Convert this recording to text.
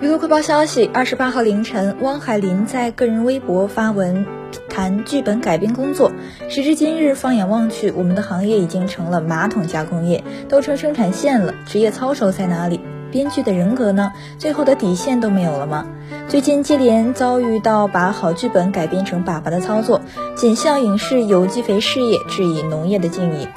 娱乐快报消息二十八号凌晨汪海林在个人微博发文谈剧本改编工作。时至今日放眼望去我们的行业已经成了马桶加工业都成生产线了职业操守在哪里？编剧的人格呢？最后的底线都没有了吗？最近接连遭遇到把好剧本改编成粑粑的操作仅向影视有机肥事业致以农业的敬意。